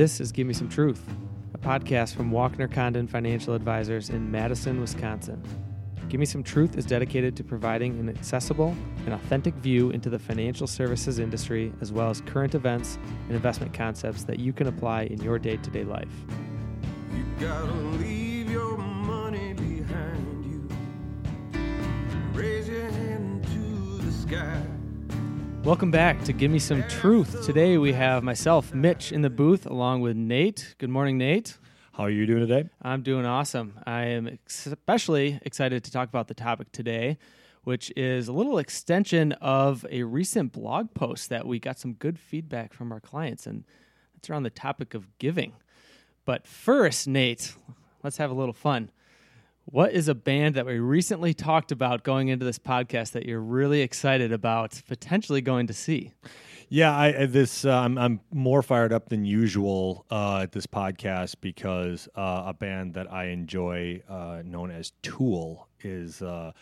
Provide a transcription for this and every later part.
This is Give Me Some Truth, a podcast from Walkner Condon Financial Advisors in Madison, Wisconsin. Give Me Some Truth is dedicated to providing an accessible and authentic view into the financial services industry, as well as current events and investment concepts that you can apply in your day to day life. You gotta leave your money behind you. Raise your hand to the sky. Welcome back to Give Me Some Truth. Today we have myself, Mitch, in the booth, along with Nate. Good morning, Nate. How are you doing today? I'm doing awesome. I am especially excited to talk about the topic today, which is a little extension of a recent blog post that we got some good feedback from our clients, and it's around the topic of giving. But first, Nate, let's have a little fun. What is a band that we recently talked about going into this podcast that you're really excited about potentially going to see? Yeah, I uh, this uh, I'm I'm more fired up than usual uh, at this podcast because uh, a band that I enjoy, uh, known as Tool, is uh,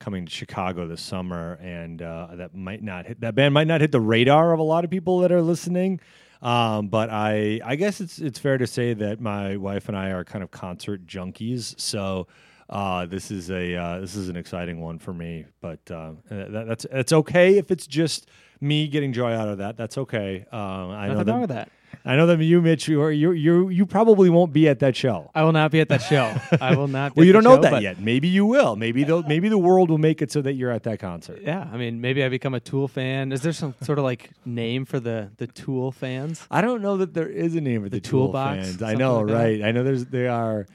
coming to Chicago this summer, and that might not hit that band might not hit the radar of a lot of people that are listening. Um, but I I guess it's it's fair to say that my wife and I are kind of concert junkies, so. Uh, this is a uh, this is an exciting one for me, but uh, that, that's it's okay if it's just me getting joy out of that. That's okay. Um, I Nothing know that, wrong with that. I know that you, Mitch, you you you you probably won't be at that show. I will not be at that show. I will not. Be well, you don't know show, that yet. Maybe you will. Maybe the maybe the world will make it so that you're at that concert. Yeah, I mean, maybe I become a Tool fan. Is there some sort of like name for the the Tool fans? I don't know that there is a name for the, The Tool fans. I know, like right? I know there's they are.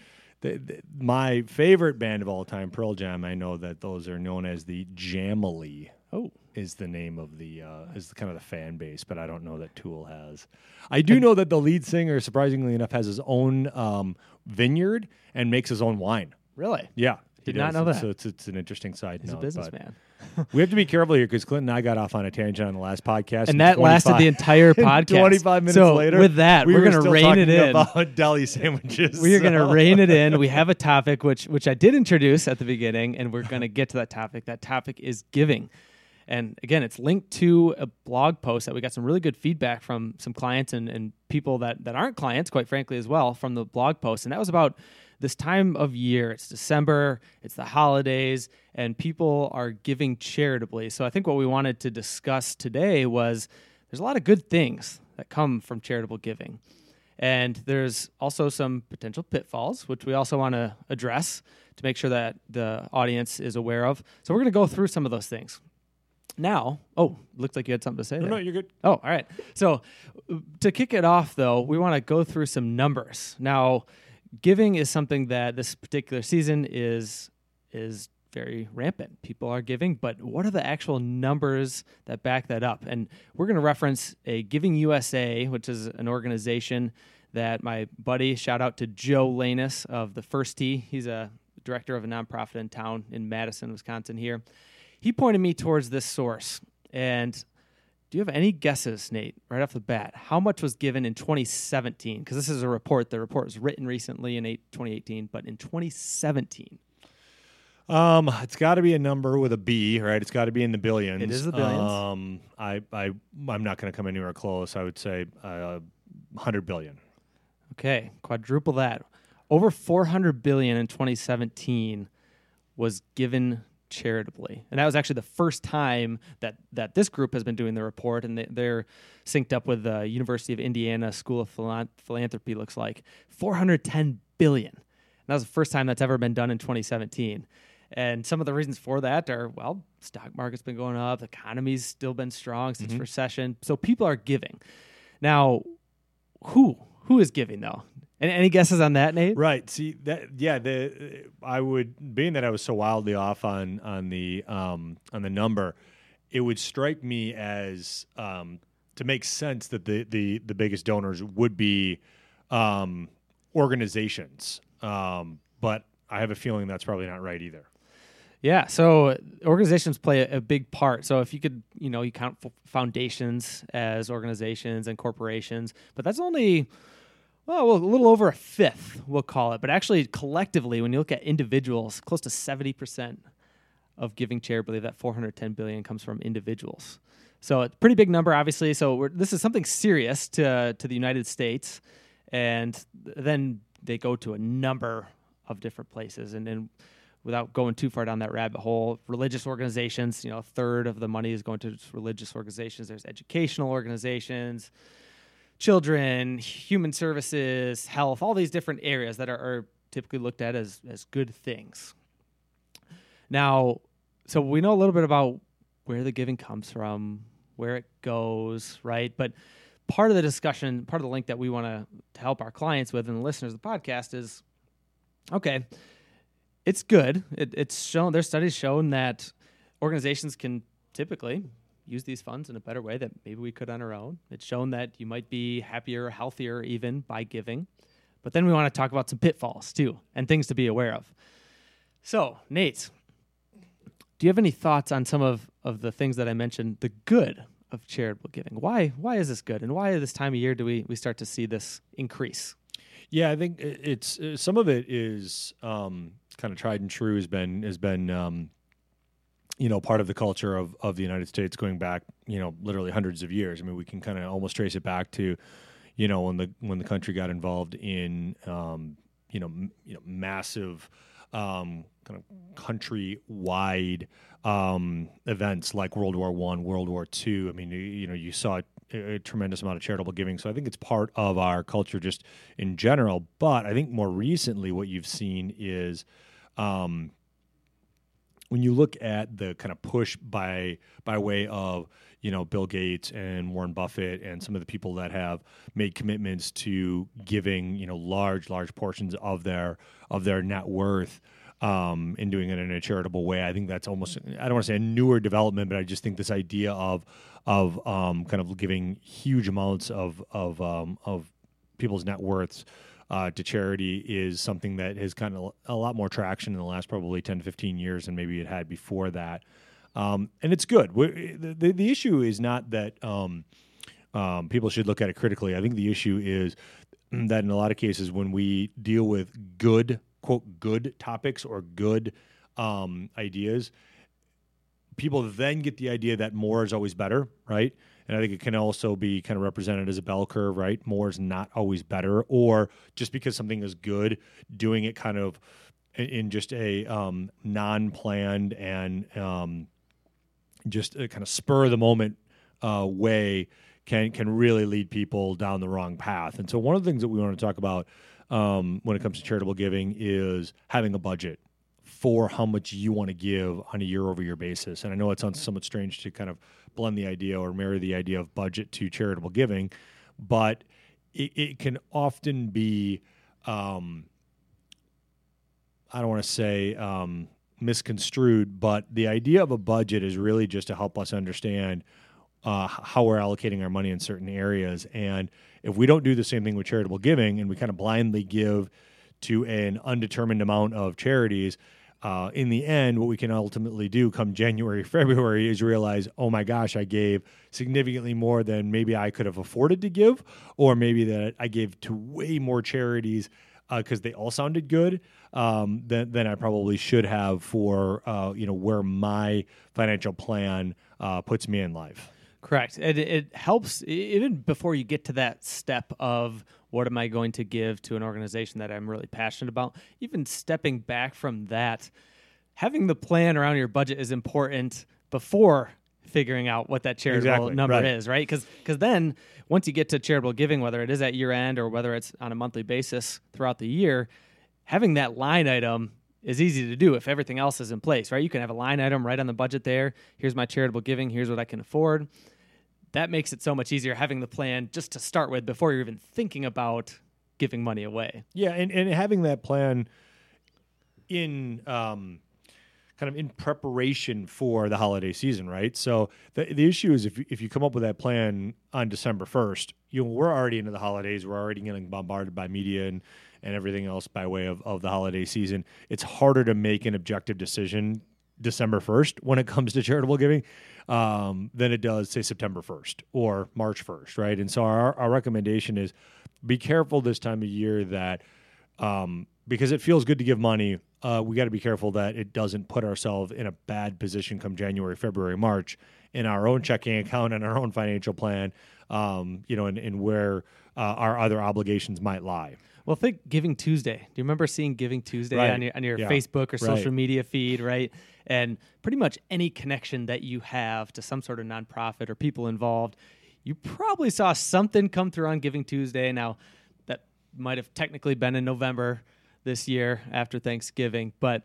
The, the, my favorite band of all time, Pearl Jam. I know that those are known as the Jamily. Oh, is the name of the uh, is the, kind of the fan base, but I don't know that Tool has. I do know that the lead singer, surprisingly enough, has his own um, vineyard and makes his own wine. really? Yeah, he Did not does. know that. So it's it's an interesting side He's a note. but businessman. We have to be careful here because Clinton and I got off on a tangent on the last podcast, And that lasted the entire podcast. Twenty-five minutes So later, with that, we we're were gonna still rein it in. about deli sandwiches. We are going to so- rein it in. We have a topic which which I did introduce at the beginning, and we're going to get to that topic. That topic is giving. And again, it's linked to a blog post that we got some really good feedback from some clients and, and people that, that aren't clients, quite frankly, as well, from the blog post. And that was about this time of year. It's December, it's the holidays, and people are giving charitably. So I think what we wanted to discuss today was there's a lot of good things that come from charitable giving. And there's also some potential pitfalls, which we also want to address to make sure that the audience is aware of. So we're going to go through some of those things. Now, oh, looks like you had something to say. No, there. no, you're good. Oh, all right. So uh, to kick it off, though, we want to go through some numbers. Now, giving is something that this particular season is is very rampant. People are giving, but what are the actual numbers that back that up? And we're going to reference a Giving USA, which is an organization that my buddy, shout out to Joe Lanus of the First Tee. He's a director of a nonprofit in town in Madison, Wisconsin. Here, he pointed me towards this source, and do you have any guesses, Nate, right off the bat? How much was given in 2017? Because this is a report. The report was written recently in 2018, but in 2017. Um, it's got to be a number with a B, right? It's got to be in the billions. It is the billions. Um, I, I, I'm not going to come anywhere close. I would say uh, hundred billion. Okay, quadruple that. Over 400 billion in 2017 was given charitably, and that was actually the first time that that this group has been doing the report, and they, they're synced up with the University of Indiana School of Philanthropy. Looks like 410 billion. And that was the first time that's ever been done in 2017. And some of the reasons for that are well, stock market's been going up, the economy's still been strong since mm-hmm. recession, so people are giving. Now, who who is giving though? Any, any guesses on that, Nate? Right. See that? Yeah. The I would, being that I was so wildly off on on the um, on the number, it would strike me as um, to make sense that the the the biggest donors would be um, organizations. Um, but I have a feeling that's probably not right either. Yeah, so organizations play a, a big part. So if you could, you know, you count f- foundations as organizations and corporations, but that's only well, a little over a fifth, we'll call it. But actually, collectively, when you look at individuals, close to seventy percent of giving charitably, that 410 billion comes from individuals. So it's a pretty big number, obviously. So this is something serious to to the United States, and th- then they go to a number of different places. And then, without going too far down that rabbit hole, religious organizations, you know, a third of the money is going to religious organizations. There's educational organizations, children, human services, health, all these different areas that are, are typically looked at as as good things. Now, so we know a little bit about where the giving comes from, where it goes, right? But part of the discussion, part of the link that we want to help our clients with and the listeners of the podcast is okay, it's good. It, it's shown, there's studies shown that organizations can typically use these funds in a better way that maybe we could on our own. It's shown that you might be happier, healthier even by giving. But then we want to talk about some pitfalls too and things to be aware of. So, Nate, do you have any thoughts on some of, of the things that I mentioned, the good of charitable giving? Why why is this good? And why at this time of year do we, we start to see this increase? Yeah, I think it's uh, some of it is um, kind of tried and true. Has been has been um, you know part of the culture of of the United States going back you know literally hundreds of years. I mean, we can kind of almost trace it back to you know when the when the country got involved in um, you know m- you know massive um, kind of country wide um, events like World War One, World War Two. I mean, you, you know, you saw a, a tremendous amount of charitable giving. So I think it's part of our culture just in general. But I think more recently, what you've seen is. Um, when you look at the kind of push by by way of you know Bill Gates and Warren Buffett and some of the people that have made commitments to giving you know large large portions of their of their net worth um, doing it in a charitable way, I think that's almost I don't want to say a newer development, but I just think this idea of of um, kind of giving huge amounts of of um, of people's net worths uh, to charity is something that has kind of a lot more traction in the last probably 10 to 15 years than maybe it had before that. Um, and it's good. the, the, the issue is not that um, um, people should look at it critically. I think the issue is that in a lot of cases, when we deal with good, quote, good topics or good um, ideas, people then get the idea that more is always better, right? And I think it can also be kind of represented as a bell curve, right? More is not always better, or just because something is good, doing it kind of in, just a um, non-planned and um, just a kind of spur of the moment uh, way can can really lead people down the wrong path. And so one of the things that we want to talk about um, when it comes to charitable giving is having a budget for how much you want to give on a year over year basis. And I know it sounds somewhat strange to kind of blend the idea or marry the idea of budget to charitable giving, but it, it can often be, um, I don't want to say um, misconstrued, but the idea of a budget is really just to help us understand uh, how we're allocating our money in certain areas. And if we don't do the same thing with charitable giving and we kind of blindly give to an undetermined amount of charities, uh, in the end, what we can ultimately do come January, February is realize, oh my gosh, I gave significantly more than maybe I could have afforded to give, or maybe that I gave to way more charities because they all sounded good um, than, than I probably should have for uh, you know where my financial plan uh, puts me in life. Correct. It, it helps even before you get to that step of what am I going to give to an organization that I'm really passionate about. Even stepping back from that, having the plan around your budget is important before figuring out what that charitable Exactly, number right. is, right? Because then once you get to charitable giving, whether it is at year end or whether it's on a monthly basis throughout the year, having that line item is easy to do if everything else is in place, right? You can have a line item right on the budget there. Here's my charitable giving. Here's what I can afford. That makes it so much easier having the plan just to start with before you're even thinking about giving money away. Yeah, and, and having that plan in um, kind of in preparation for the holiday season, right? So the the issue is if you, if you come up with that plan on December first, you know we're already into the holidays, we're already getting bombarded by media and and everything else by way of, of the holiday season. It's harder to make an objective decision December first when it comes to charitable giving um, than it does say September first or March first, right? And so our our recommendation is be careful this time of year that um, because it feels good to give money. Uh, we got to be careful that it doesn't put ourselves in a bad position come January, February, March in our own checking account and our own financial plan. Um, you know, and, and where uh, our other obligations might lie. Well, think Giving Tuesday. Do you remember seeing Giving Tuesday Right. on your on your Yeah. Facebook or social Right. media feed, right? And pretty much any connection that you have to some sort of nonprofit or people involved, you probably saw something come through on Giving Tuesday. Now, that might have technically been in November this year after Thanksgiving, but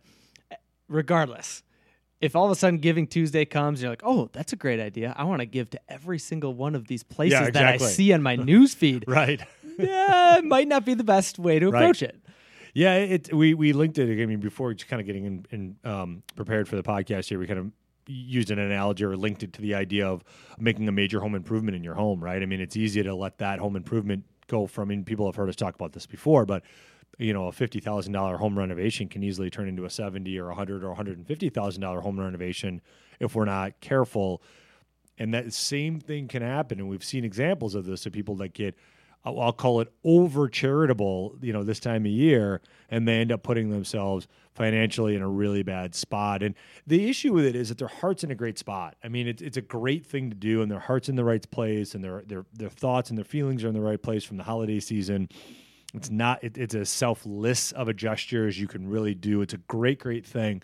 eh, regardless, if all of a sudden Giving Tuesday comes, you're like, "Oh, that's a great idea. I want to give to every single one of these places that I see on my news feed." Right. yeah, it might not be the best way to Right. approach it. Yeah, it we we linked it. I mean, before just kind of getting in, in um, prepared for the podcast here, we kind of used an analogy or linked it to the idea of making a major home improvement in your home. Right. I mean, it's easy to let that home improvement go from. I mean, people have heard us talk about this before, but you know, a fifty thousand dollar home renovation can easily turn into a seventy or a hundred or one hundred and fifty thousand dollar home renovation if we're not careful. And that same thing can happen, and we've seen examples of this of people that get I'll call it over charitable, you know, this time of year, and they end up putting themselves financially in a really bad spot. And the issue with it is that their heart's in a great spot. I mean, it's it's a great thing to do, and their heart's in the right place, and their their their thoughts and their feelings are in the right place from the holiday season. It's not. It, it's as selfless of a gesture as you can really do. It's a great, great thing.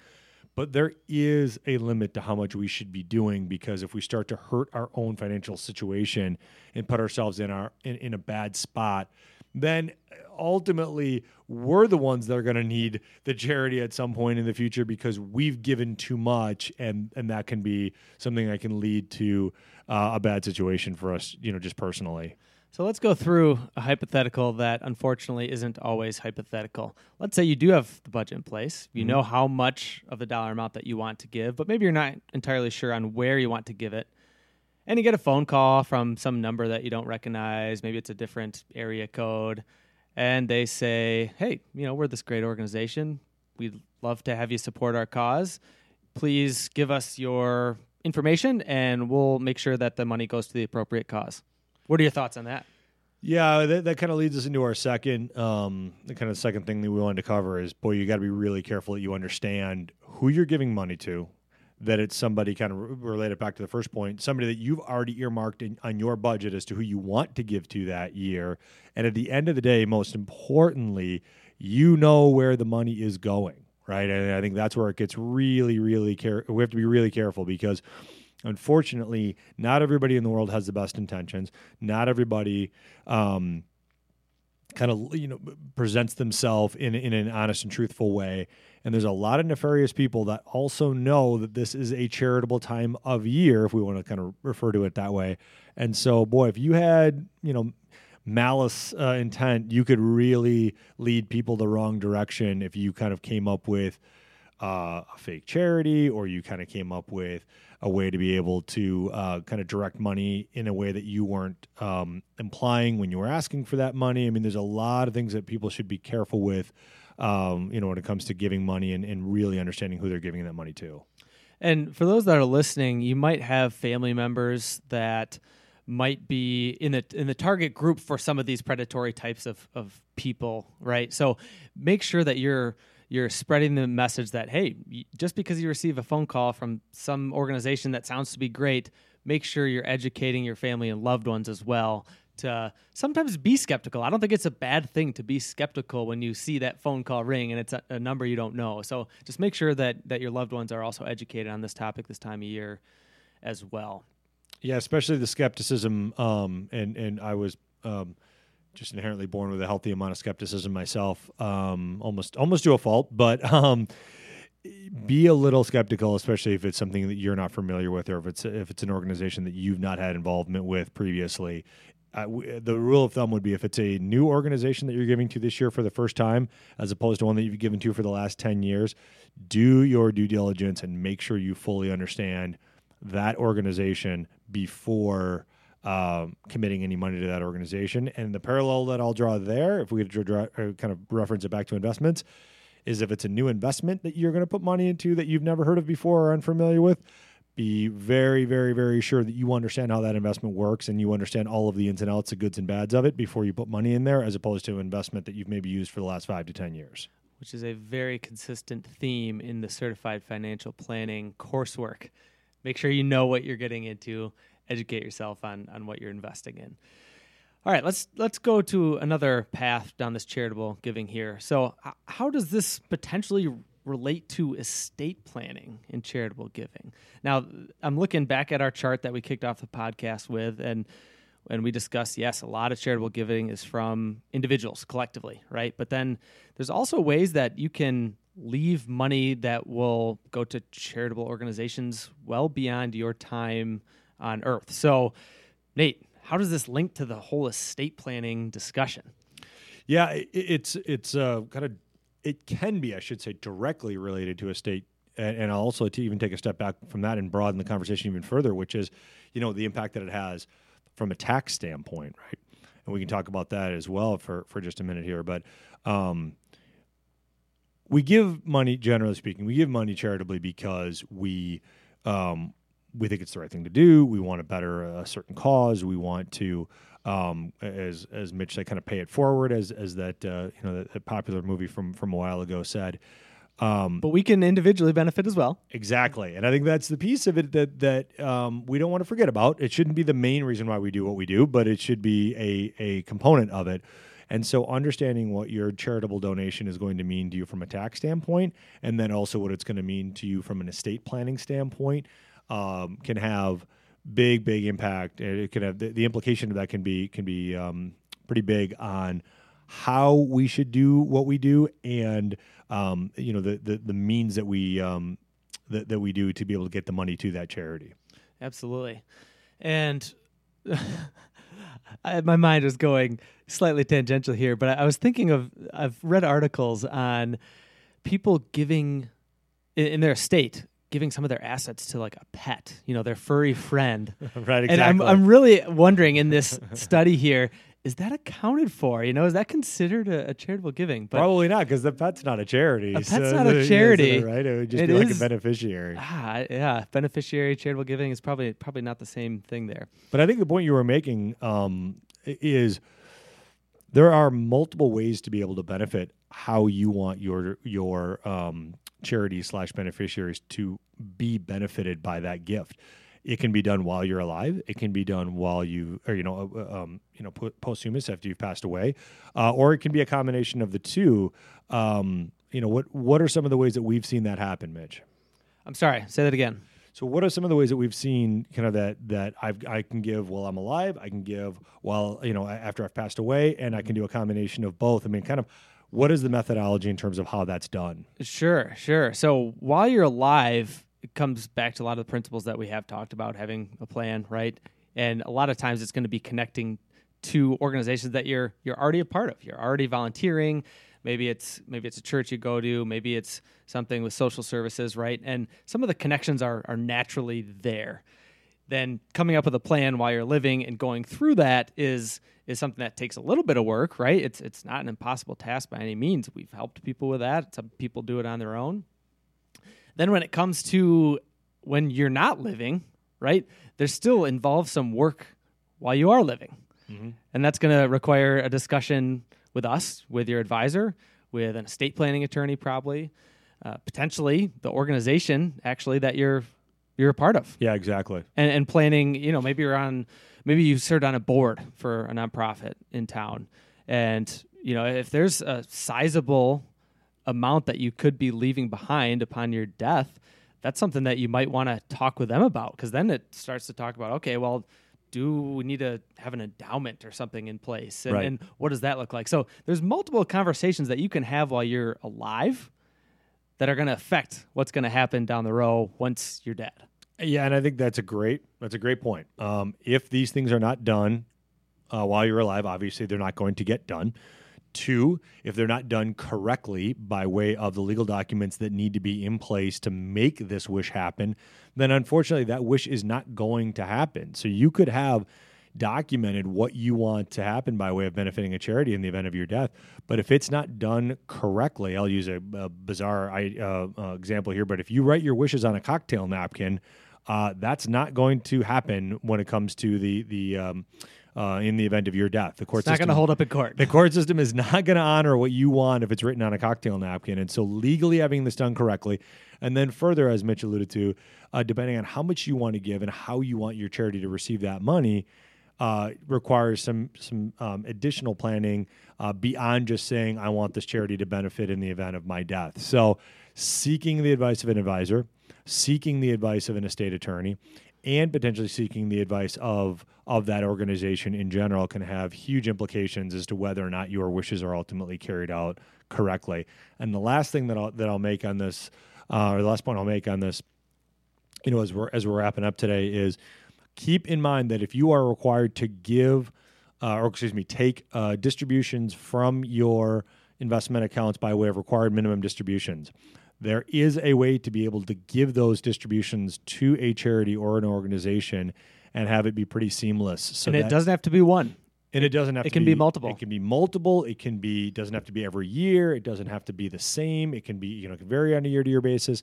But there is a limit to how much we should be doing because if we start to hurt our own financial situation and put ourselves in our in, in a bad spot, then ultimately we're the ones that are going to need the charity at some point in the future because we've given too much, and and that can be something that can lead to uh, a bad situation for us, you know, just personally. So let's go through a hypothetical that unfortunately isn't always hypothetical. Let's say you do have the budget in place. You mm-hmm. know how much of the dollar amount that you want to give, but maybe you're not entirely sure on where you want to give it. And you get a phone call from some number that you don't recognize. Maybe it's a different area code. And they say, hey, you know, we're this great organization. We'd love to have you support our cause. Please give us your information and we'll make sure that the money goes to the appropriate cause. What are your thoughts on that? Yeah, that, that kind of leads us into our second, um, the kind of second thing that we wanted to cover is, boy, you got to be really careful that you understand who you're giving money to, that it's somebody kind of re- related back to the first point, somebody that you've already earmarked in, on your budget as to who you want to give to that year, and at the end of the day, most importantly, you know where the money is going, right? And I think that's where it gets really, really care. We have to be really careful because unfortunately, not everybody in the world has the best intentions. Not everybody um, kind of you know presents themselves in in an honest and truthful way. And there's a lot of nefarious people that also know that this is a charitable time of year, if we want to kind of refer to it that way. And so, boy, if you had you know malice uh, intent, you could really lead people the wrong direction if you kind of came up with uh, a fake charity or you kind of came up with a way to be able to uh, kind of direct money in a way that you weren't um, implying when you were asking for that money. I mean, there's a lot of things that people should be careful with, um, you know, when it comes to giving money and, and really understanding who they're giving that money to. And for those that are listening, you might have family members that might be in the in the target group for some of these predatory types of, of people, right? So make sure that you're you're spreading the message that hey, just because you receive a phone call from some organization that sounds to be great, make sure you're educating your family and loved ones as well to sometimes be skeptical. I don't think it's a bad thing to be skeptical when you see that phone call ring and it's a, a number you don't know. So just make sure that that your loved ones are also educated on this topic this time of year as well. Yeah, especially the skepticism. Um, and and I was um, just inherently born with a healthy amount of skepticism myself, um, almost almost to a fault. But um, be a little skeptical, especially if it's something that you're not familiar with, or if it's if it's an organization that you've not had involvement with previously. The rule of thumb would be if it's a new organization that you're giving to this year for the first time, as opposed to one that you've given to for the last 10 years, do your due diligence and make sure you fully understand that organization before um, committing any money to that organization. And the parallel that I'll draw there, if we could uh, kind of reference it back to investments, is if it's a new investment that you're going to put money into that you've never heard of before or unfamiliar with, be very, very, very sure that you understand how that investment works and you understand all of the ins and outs, the goods and bads of it before you put money in there, as opposed to an investment that you've maybe used for the last five to 10 years. which is a very consistent theme in the certified financial planning coursework. Make sure you know what you're getting into, educate yourself on on what you're investing in. All right, let's let's go to another path down this charitable giving here. So, how does this potentially relate to estate planning in charitable giving? Now, I'm looking back at our chart that we kicked off the podcast with, and and we discussed yes, a lot of charitable giving is from individuals collectively, right? But then there's also ways that you can leave money that will go to charitable organizations well beyond your time on Earth. So, Nate, how does this link to the whole estate planning discussion? Yeah, i- i- it's it's uh, kind of it can be, I should say, directly related to estate, and, and also to even take a step back from that and broaden the conversation even further, which is, you know, the impact that it has from a tax standpoint, right? And we can talk about that as well for for just a minute here, but. Um, we give money, generally speaking, we give money charitably because we um, we think it's the right thing to do. We want to better a certain cause. We want to, um, as as Mitch said, kind of pay it forward, as as that uh, you know that, that popular movie from from a while ago said. Um, But we can individually benefit as well. Exactly, and I think that's the piece of it that that um, we don't want to forget about. It shouldn't be the main reason why we do what we do, but it should be a a component of it. And so, understanding what your charitable donation is going to mean to you from a tax standpoint, and then also what it's going to mean to you from an estate planning standpoint, um, can have big, big impact. And It can have the, the implication of that can be can be um, pretty big on how we should do what we do, and um, you know the, the the means that we um, that, that we do to be able to get the money to that charity. Absolutely. And I, my mind was going slightly tangential here, but I, I was thinking of I've read articles on people giving in, in their estate giving some of their assets to like a pet, you know, their furry friend. right, exactly. And I'm I'm really wondering in this study here, is that accounted for? You know, is that considered a, a charitable giving? But Probably not, because the pet's not a charity. A pet's so not a charity. right? It would just It be like a beneficiary. ah, yeah, beneficiary charitable giving is probably probably not the same thing there. But I think the point you were making um, is there are multiple ways to be able to benefit how you want your your um, charity slash beneficiaries to be benefited by that gift. It can be done while you're alive. It can be done while you, or you know, uh, um, you know, posthumous after you've passed away, uh, or it can be a combination of the two. Um, you know, what what are some of the ways that we've seen that happen, Mitch? I'm sorry, say that again. So, what are some of the ways that we've seen kind of that that I've, I can give while I'm alive, I can give while you know after I've passed away, and I can do a combination of both. I mean, kind of what is the methodology in terms of how that's done? Sure, sure. So while you're alive, it comes back to a lot of the principles that we have talked about having a plan, right? And a lot of times it's going to be connecting to organizations that you're you're already a part of. You're already volunteering. Maybe it's maybe it's a church you go to. Maybe it's something with social services, right? And some of the connections are are naturally there. Then coming up with a plan while you're living and going through that is is something that takes a little bit of work, right? It's it's not an impossible task by any means. We've helped people with that. Some people do it on their own. Then when it comes to when you're not living, right? There's still involves some work while you are living. And that's going to require a discussion with us, with your advisor, with an estate planning attorney probably, uh, potentially the organization actually that you're you're a part of Yeah, exactly. and, and planning you know maybe you're on maybe you served on a board for a nonprofit in town and you know if there's a sizable amount that you could be leaving behind upon your death that's something that you might want to talk with them about because then it starts to talk about okay well do we need to have an endowment or something in place and, Right. and what does that look like so there's multiple conversations that you can have while you're alive that are going to affect what's going to happen down the road once you're dead Yeah, and I think that's a great that's a great point. Um, if these things are not done uh, while you're alive, obviously they're not going to get done. Two, if they're not done correctly by way of the legal documents that need to be in place to make this wish happen, then unfortunately that wish is not going to happen. So you could have documented what you want to happen by way of benefiting a charity in the event of your death. But if it's not done correctly, I'll use a, a bizarre I- uh, uh, example here. But if you write your wishes on a cocktail napkin, uh, that's not going to happen when it comes to the the um, uh, in the event of your death. The court it's not going to hold up in court the court system is not going to honor what you want if it's written on a cocktail napkin. And so, legally having this done correctly, and then further, as Mitch alluded to, uh, depending on how much you want to give and how you want your charity to receive that money, uh, requires some some um, additional planning uh, beyond just saying I want this charity to benefit in the event of my death. So, seeking the advice of an advisor, seeking the advice of an estate attorney, and potentially seeking the advice of of that organization in general can have huge implications as to whether or not your wishes are ultimately carried out correctly. And the last thing that I'll that I'll make on this, uh, or the last point I'll make on this, you know, as we're as we're wrapping up today, is keep in mind that if you are required to give, uh, or excuse me, take uh, distributions from your investment accounts by way of required minimum distributions, there is a way to be able to give those distributions to a charity or an organization and have it be pretty seamless. So and it doesn't have to be one. and it doesn't have It to can be multiple. It can be multiple. It can be doesn't have to be every year. It doesn't have to be the same. It can be you know it can vary on a year to year basis.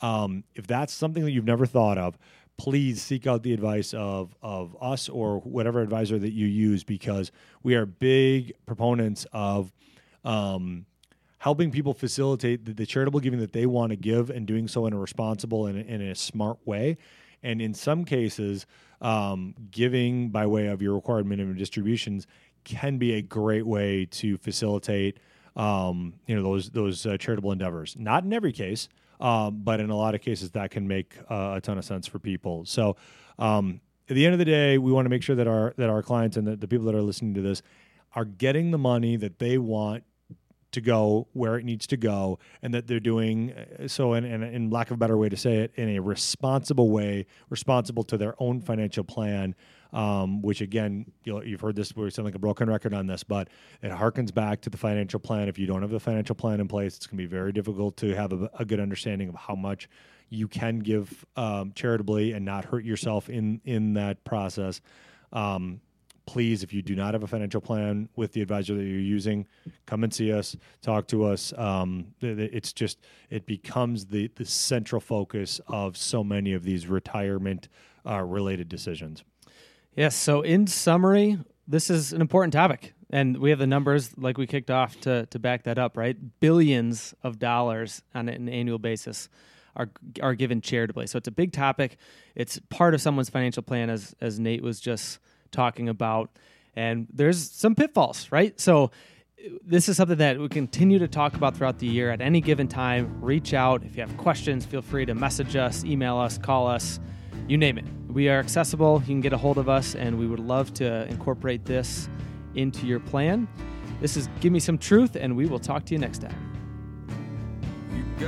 Um, if that's something that you've never thought of, please seek out the advice of of us or whatever advisor that you use because we are big proponents of um, helping people facilitate the, the charitable giving that they want to give and doing so in a responsible and in a smart way. And in some cases, um, giving by way of your required minimum distributions can be a great way to facilitate, um, you know, those those uh, charitable endeavors. Not in every case, um, but in a lot of cases, that can make uh, a ton of sense for people. So, um, at the end of the day, we want to make sure that our that our clients and the, the people that are listening to this are getting the money that they want to go where it needs to go and that they're doing uh, so in, in, in lack of a better way to say it in a responsible way responsible to their own financial plan um, which again you'll, you've heard this We're sound like a broken record on this but it harkens back to the financial plan if you don't have the financial plan in place it's going to be very difficult to have a, a good understanding of how much you can give um, charitably and not hurt yourself in in that process um, please, if you do not have a financial plan with the advisor that you're using, come and see us, talk to us. Um, it's just it becomes the the central focus of so many of these retirement uh, related decisions. Yes. So, in summary, this is an important topic, and we have the numbers like we kicked off to to back that up. Right, billions of dollars on an annual basis are are given charitably. So it's a big topic. It's part of someone's financial plan, as as Nate was just talking about, and there's some pitfalls. Right, so. This is something that we continue to talk about throughout the year. At any given time, reach out. If you have questions, feel free to message us, email us, call us you name it. We are accessible. You can get a hold of us, and we would love to incorporate this into your plan. This is Give Me Some Truth, and we will talk to you next time. You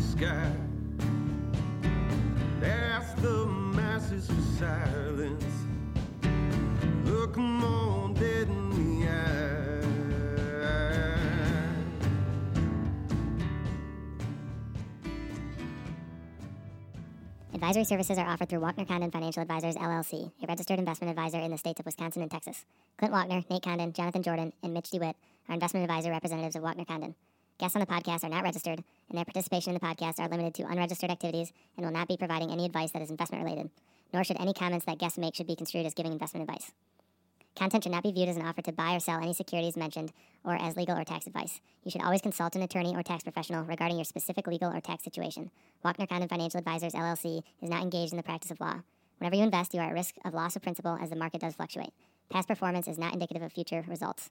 sky. Ask the masses for silence. Look 'em Advisory services are offered through Walkner Condon Financial Advisors LLC, a registered investment advisor in the states of Wisconsin and Texas. Clint Walkner, Nate Condon, Jonathan Jordan, and Mitch DeWitt are investment advisor representatives of Walkner Condon. Guests on the podcast are not registered, and their participation in the podcast are limited to unregistered activities and will not be providing any advice that is investment related. Nor should any comments that guests make should be construed as giving investment advice. Content should not be viewed as an offer to buy or sell any securities mentioned or as legal or tax advice. You should always consult an attorney or tax professional regarding your specific legal or tax situation. Walkner Condon Financial Advisors LLC is not engaged in the practice of law. Whenever you invest, you are at risk of loss of principal as the market does fluctuate. Past performance is not indicative of future results.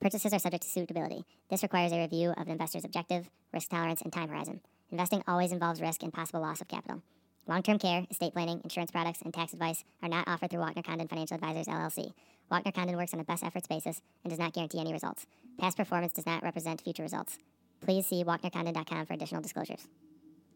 Purchases are subject to suitability. This requires a review of an investor's objective, risk tolerance, and time horizon. Investing always involves risk and possible loss of capital. Long term care, estate planning, insurance products, and tax advice are not offered through Walkner Condon Financial Advisors LLC. Walkner Condon works on a best efforts basis and does not guarantee any results. Past performance does not represent future results. Please see walknercondon.com for additional disclosures.